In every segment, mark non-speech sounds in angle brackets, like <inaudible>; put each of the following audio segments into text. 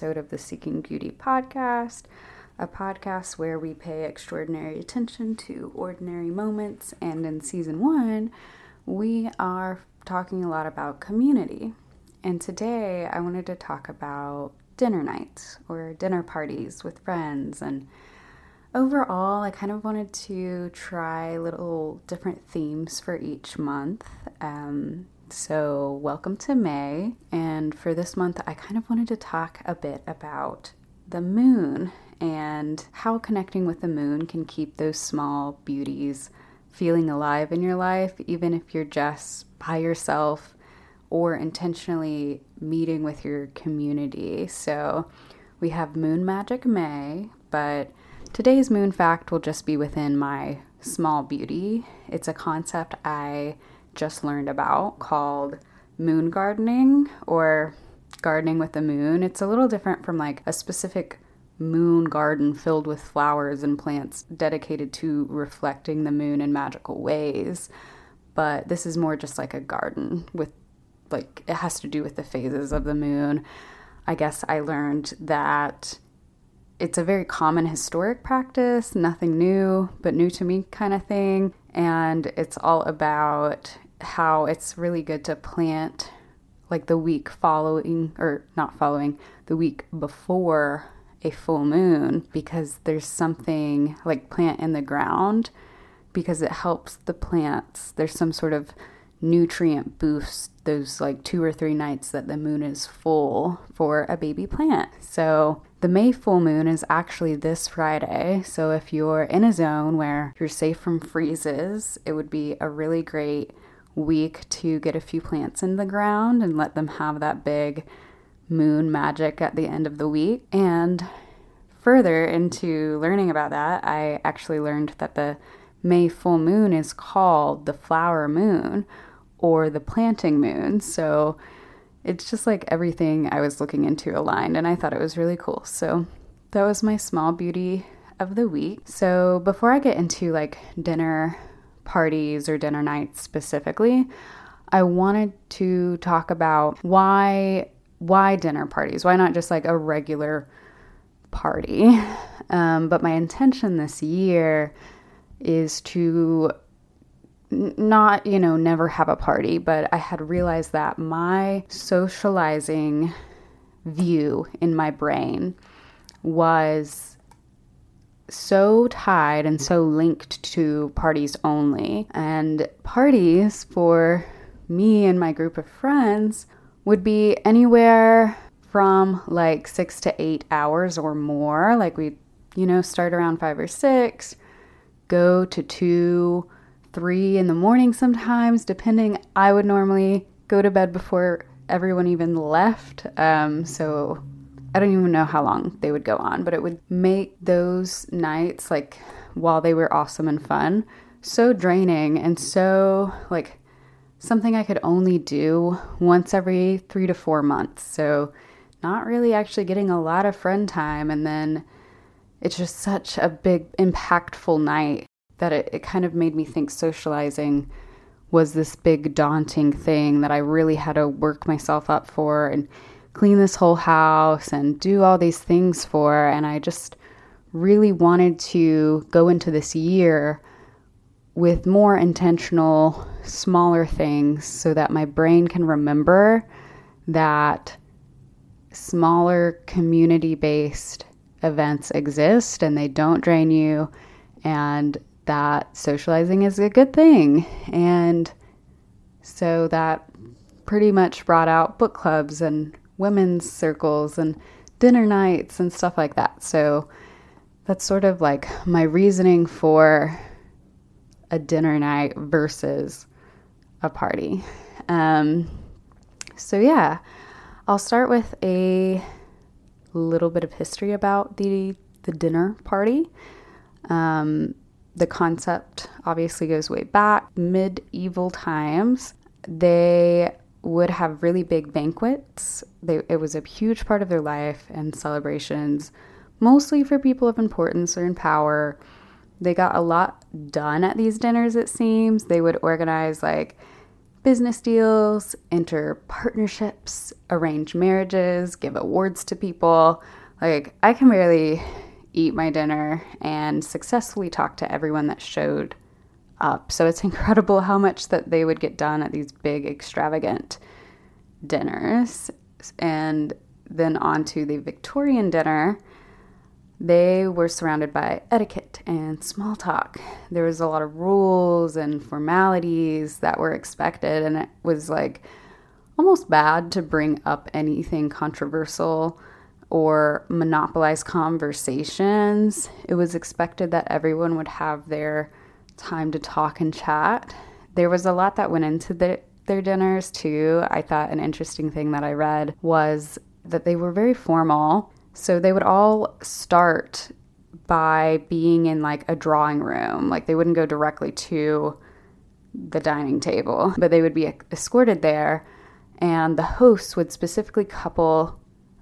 episode of the Seeking Beauty podcast, a podcast where we pay extraordinary attention to ordinary moments. And in season one, we are talking a lot about community. And today, I wanted to talk about dinner nights or dinner parties with friends and overall, I kind of wanted to try little different themes for each month. Um, so, welcome to May. And for this month, I kind of wanted to talk a bit about the moon and how connecting with the moon can keep those small beauties feeling alive in your life, even if you're just by yourself or intentionally meeting with your community. So, we have Moon Magic May, but Today's moon fact will just be within my small beauty. It's a concept I just learned about called moon gardening or gardening with the moon. It's a little different from like a specific moon garden filled with flowers and plants dedicated to reflecting the moon in magical ways. But this is more just like a garden with like it has to do with the phases of the moon. I guess I learned that it's a very common historic practice, nothing new, but new to me kind of thing. And it's all about how it's really good to plant like the week following, or not following, the week before a full moon because there's something like plant in the ground because it helps the plants. There's some sort of nutrient boost those like two or three nights that the moon is full for a baby plant. So the May full moon is actually this Friday, so if you're in a zone where you're safe from freezes, it would be a really great week to get a few plants in the ground and let them have that big moon magic at the end of the week. And further into learning about that, I actually learned that the May full moon is called the flower moon or the planting moon. So it's just like everything I was looking into aligned, and I thought it was really cool. So that was my small beauty of the week. So before I get into like dinner parties or dinner nights specifically, I wanted to talk about why why dinner parties? Why not just like a regular party? <laughs> Um, but my intention this year is to not, you know, never have a party, but I had realized that my socializing view in my brain was so tied and so linked to parties only. And parties for me and my group of friends would be anywhere from like six to eight hours or more. Like we, you know, start around five or six, go to two three in the morning sometimes, depending. I would normally go to bed before everyone even left. Um, so I don't even know how long they would go on, but it would make those nights, like while they were awesome and fun, so draining and so like something I could only do once every three to four months. So not really actually getting a lot of friend time. And then it's just such a big, impactful night that it, it kind of made me think socializing was this big daunting thing that I really had to work myself up for and clean this whole house and do all these things for. And I just really wanted to go into this year with more intentional, smaller things so that my brain can remember that smaller community based events exist and they don't drain you and that socializing is a good thing. And so that pretty much brought out book clubs and women's circles and dinner nights and stuff like that. So that's sort of like my reasoning for a dinner night versus a party. Um, so, yeah, I'll start with a little bit of history about the, the dinner party. Um, the concept obviously goes way back, medieval times. They would have really big banquets. They, it was a huge part of their life and celebrations, mostly for people of importance or in power. They got a lot done at these dinners, it seems. They would organize like business deals, enter partnerships, arrange marriages, give awards to people. Like, I can barely eat my dinner and successfully talk to everyone that showed up. So it's <laughs> incredible how much that they would get done at these big, extravagant dinners. And then on to the Victorian dinner, they were surrounded by etiquette and small talk. There was a lot of rules and formalities that were expected, and it was like almost bad to bring up anything controversial or monopolize conversations. It was expected that everyone would have their time to talk and chat. There was a lot that went into the, their dinners too. I thought an interesting thing that I read was that they were very formal so they would all start by being in like a drawing room. Like they wouldn't go directly to the dining table, but they would be escorted there. And the hosts would specifically couple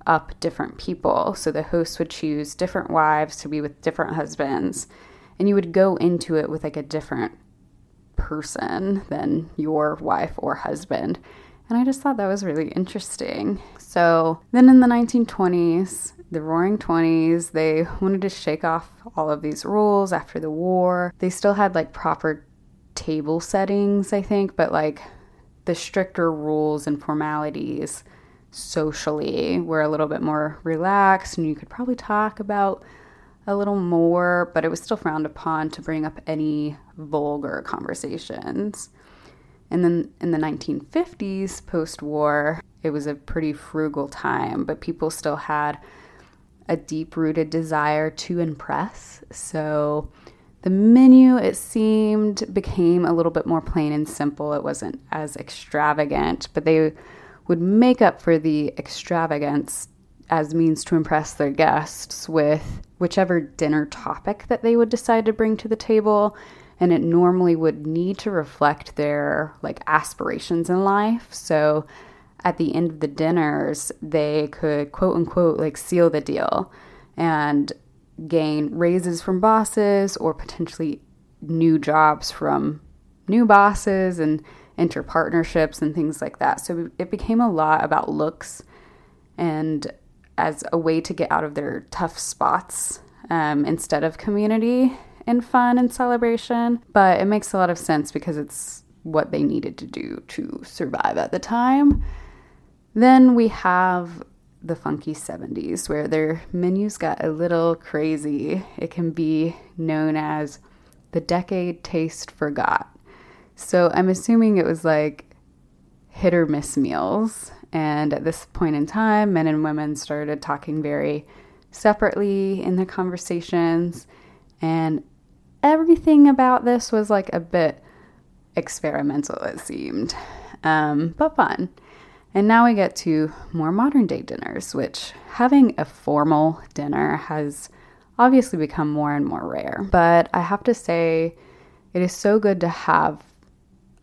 up different people. So the hosts would choose different wives to be with different husbands. And you would go into it with like a different person than your wife or husband. And I just thought that was really interesting. So then in the 1920s, the roaring 20s, they wanted to shake off all of these rules after the war. They still had like proper table settings, I think, but like the stricter rules and formalities socially were a little bit more relaxed and you could probably talk about a little more, but it was still frowned upon to bring up any vulgar conversations. And then in the 1950s, post war, it was a pretty frugal time, but people still had a deep rooted desire to impress. So the menu, it seemed, became a little bit more plain and simple. It wasn't as extravagant, but they would make up for the extravagance as means to impress their guests with whichever dinner topic that they would decide to bring to the table and it normally would need to reflect their like aspirations in life. So at the end of the dinners, they could quote unquote like seal the deal and gain raises from bosses or potentially new jobs from new bosses and enter partnerships and things like that. So it became a lot about looks and as a way to get out of their tough spots um, instead of community and fun and celebration. But it makes a lot of sense because it's what they needed to do to survive at the time. Then we have the funky 70s where their menus got a little crazy. It can be known as the decade taste forgot. So I'm assuming it was like hit or miss meals. And at this point in time, men and women started talking very separately in the conversations. And everything about this was like a bit experimental, it seemed, um, but fun. And now we get to more modern day dinners, which having a formal dinner has obviously become more and more rare. But I have to say, it is so good to have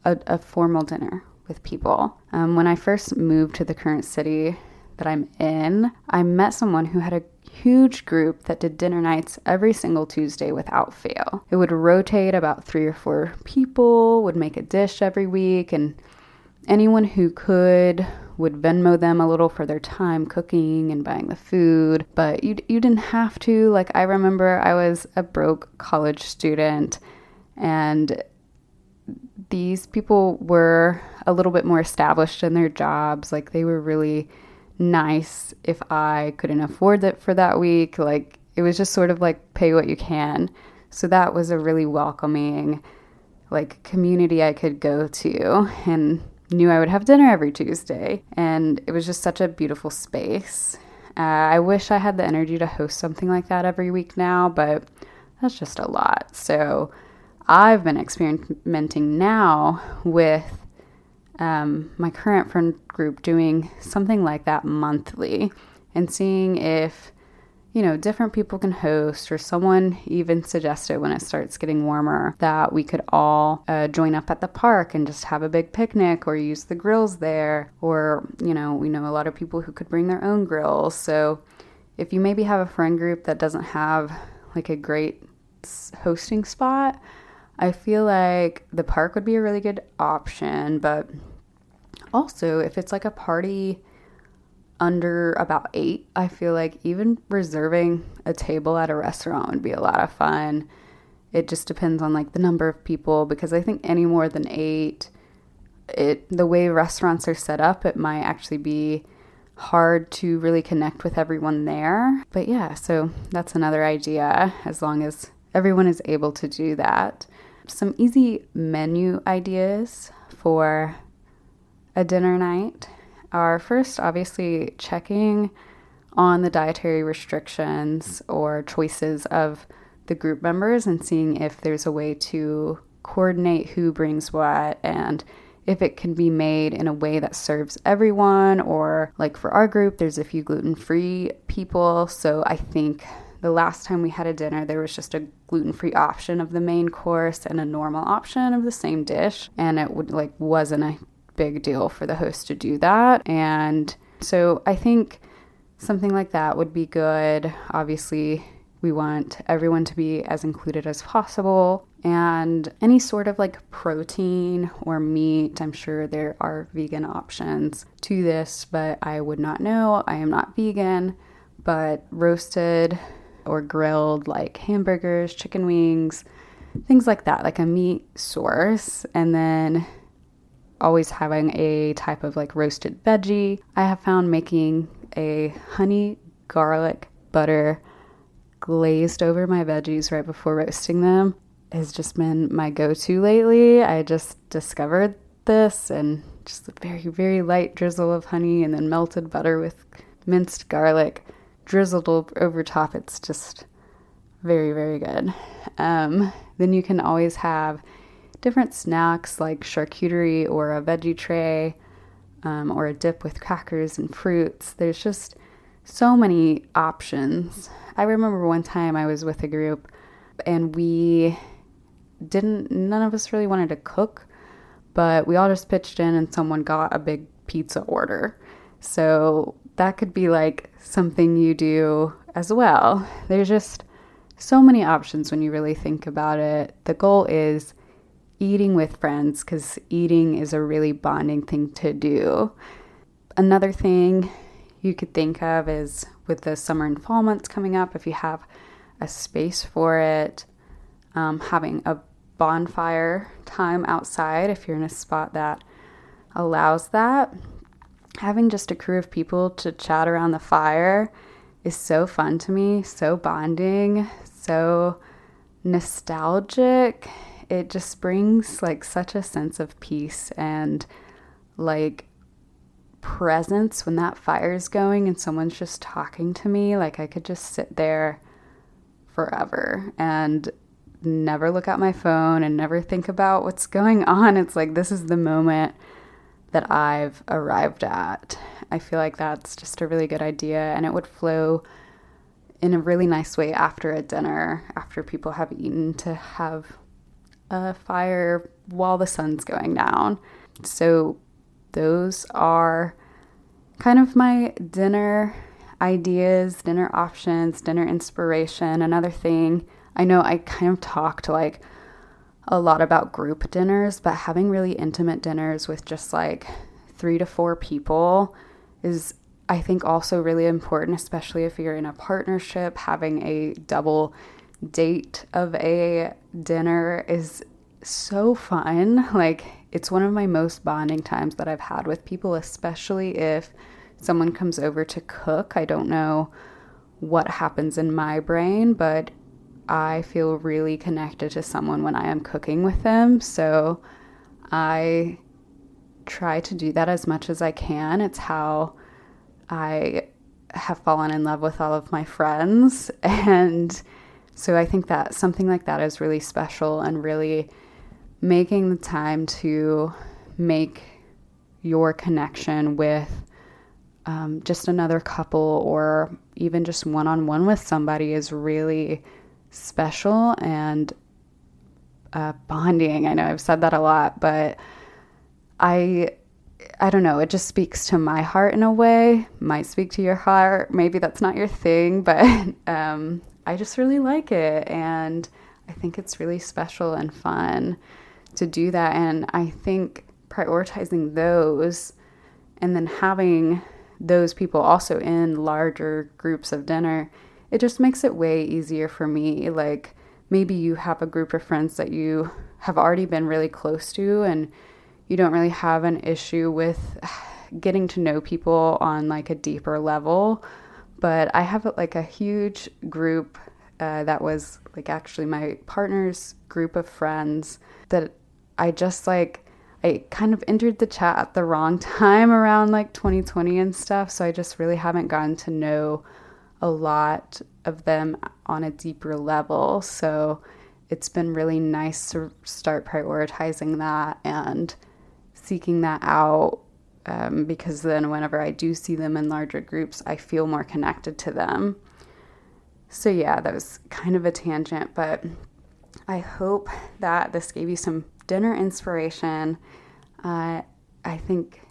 a, a formal dinner with people. Um, when I first moved to the current city that I'm in, I met someone who had a huge group that did dinner nights every single Tuesday without fail. It would rotate about three or four people, would make a dish every week, and anyone who could would Venmo them a little for their time cooking and buying the food, but you you didn't have to. Like I remember I was a broke college student and these people were a little bit more established in their jobs, like they were really nice if I couldn't afford it for that week. Like it was just sort of like pay what you can. So that was a really welcoming like community I could go to and knew I would have dinner every Tuesday. And it was just such a beautiful space. Uh, I wish I had the energy to host something like that every week now, but that's just a lot. So I've been experimenting now with um, my current friend group doing something like that monthly and seeing if you know different people can host or someone even suggested when it starts getting warmer that we could all uh, join up at the park and just have a big picnic or use the grills there or you know we know a lot of people who could bring their own grills. So if you maybe have a friend group that doesn't have like a great hosting spot I feel like the park would be a really good option, but also if it's like a party under about eight, I feel like even reserving a table at a restaurant would be a lot of fun. It just depends on like the number of people because I think any more than eight, it the way restaurants are set up, it might actually be hard to really connect with everyone there. But yeah, so that's another idea as long as everyone is able to do that. Some easy menu ideas for a dinner night are first, obviously, checking on the dietary restrictions or choices of the group members and seeing if there's a way to coordinate who brings what and if it can be made in a way that serves everyone, or like for our group, there's a few gluten free people. So I think the last time we had a dinner, there was just a gluten free option of the main course and a normal option of the same dish. And it would like wasn't a big deal for the host to do that. And so I think something like that would be good. Obviously, we want everyone to be as included as possible. And any sort of like protein or meat, I'm sure there are vegan options to this, but I would not know. I am not vegan, but roasted or grilled like hamburgers, chicken wings, things like that, like a meat source. And then always having a type of like roasted veggie. I have found making a honey garlic butter glazed over my veggies right before roasting them has just been my go to lately. I just discovered this and just a very, very light drizzle of honey and then melted butter with minced garlic drizzled over top. It's just very, very good. Um, then you can always have different snacks like charcuterie or a veggie tray um, or a dip with crackers and fruits. There's just so many options. I remember one time I was with a group and we didn't, none of us really wanted to cook, but we all just pitched in and someone got a big pizza order. So that could be like something you do as well. There's just so many options when you really think about it. The goal is eating with friends because eating is a really bonding thing to do. Another thing you could think of is with the summer and fall months coming up, if you have a space for it, um, having a bonfire time outside, if you're in a spot that allows that. Having just a crew of people to chat around the fire is so fun to me, so bonding, so nostalgic. It just brings like such a sense of peace and like presence when that fire is going and someone's just talking to me. Like I could just sit there forever and never look at my phone and never think about what's <laughs> going on. It's like this is the moment that I've arrived at. I feel like that's just a really good idea and it would flow in a really nice way after a dinner, after people have eaten, to have a fire while the sun's going down. So those are kind of my dinner ideas, dinner options, dinner inspiration. Another thing, I know I kind of talked like a lot about group dinners, but having really intimate dinners with just like three to four people is, I think, also really important, especially if you're in a partnership. Having a double date of a dinner is so fun. Like, it's one of my most bonding times that I've had with people, especially if someone comes over to cook. I don't know what happens in my brain, but I feel really connected to someone when I am cooking with them. So I try to do that as much as I can. It's how I have fallen in love with all of my friends. <laughs> And so I think that something like that is really special and really making the time to make your connection with um, just another couple or even just one on one with somebody is really special and uh, bonding. I know I've said that a lot, but I I don't know, it just speaks to my heart in a way. Might speak to your heart. Maybe that's not your thing, <laughs> but um, I just really like it and I think it's really special and fun to do that. And I think prioritizing those and then having those people also in larger groups of dinner, it just makes it way easier for me. Like maybe you have a group of friends that you have already been really close to and you don't really have an issue with <sighs> getting to know people on like a deeper level. But I have like a huge group uh, that was like actually my partner's group of friends that I just like I kind of entered the chat at the wrong <laughs> time around like 2020 and stuff. So I just really haven't gotten to know a lot of them on a deeper level. So it's been really nice to start prioritizing that and seeking that out um, because then whenever I do see them in larger groups, I feel more connected to them. So, yeah, that was kind of a tangent, but I hope that this gave you some dinner inspiration. Uh, I think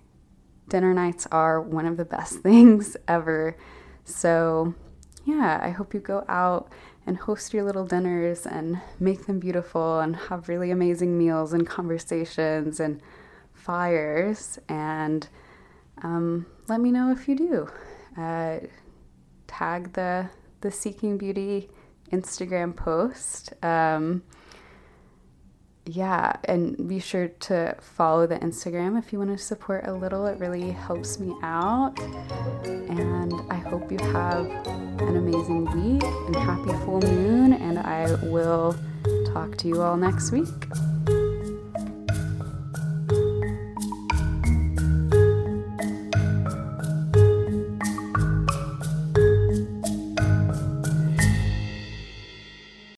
dinner nights are one of the best <laughs> things ever. So, yeah, I hope you go out and host your little dinners and make them beautiful and have really amazing meals and conversations and fires. And um, let me know if you do. Uh, tag the the Seeking Beauty Instagram post. Um, yeah, and be sure to follow the Instagram if you want to support a little. It really helps me out. And I hope you have an amazing week and happy full moon. And I will talk to you all next week.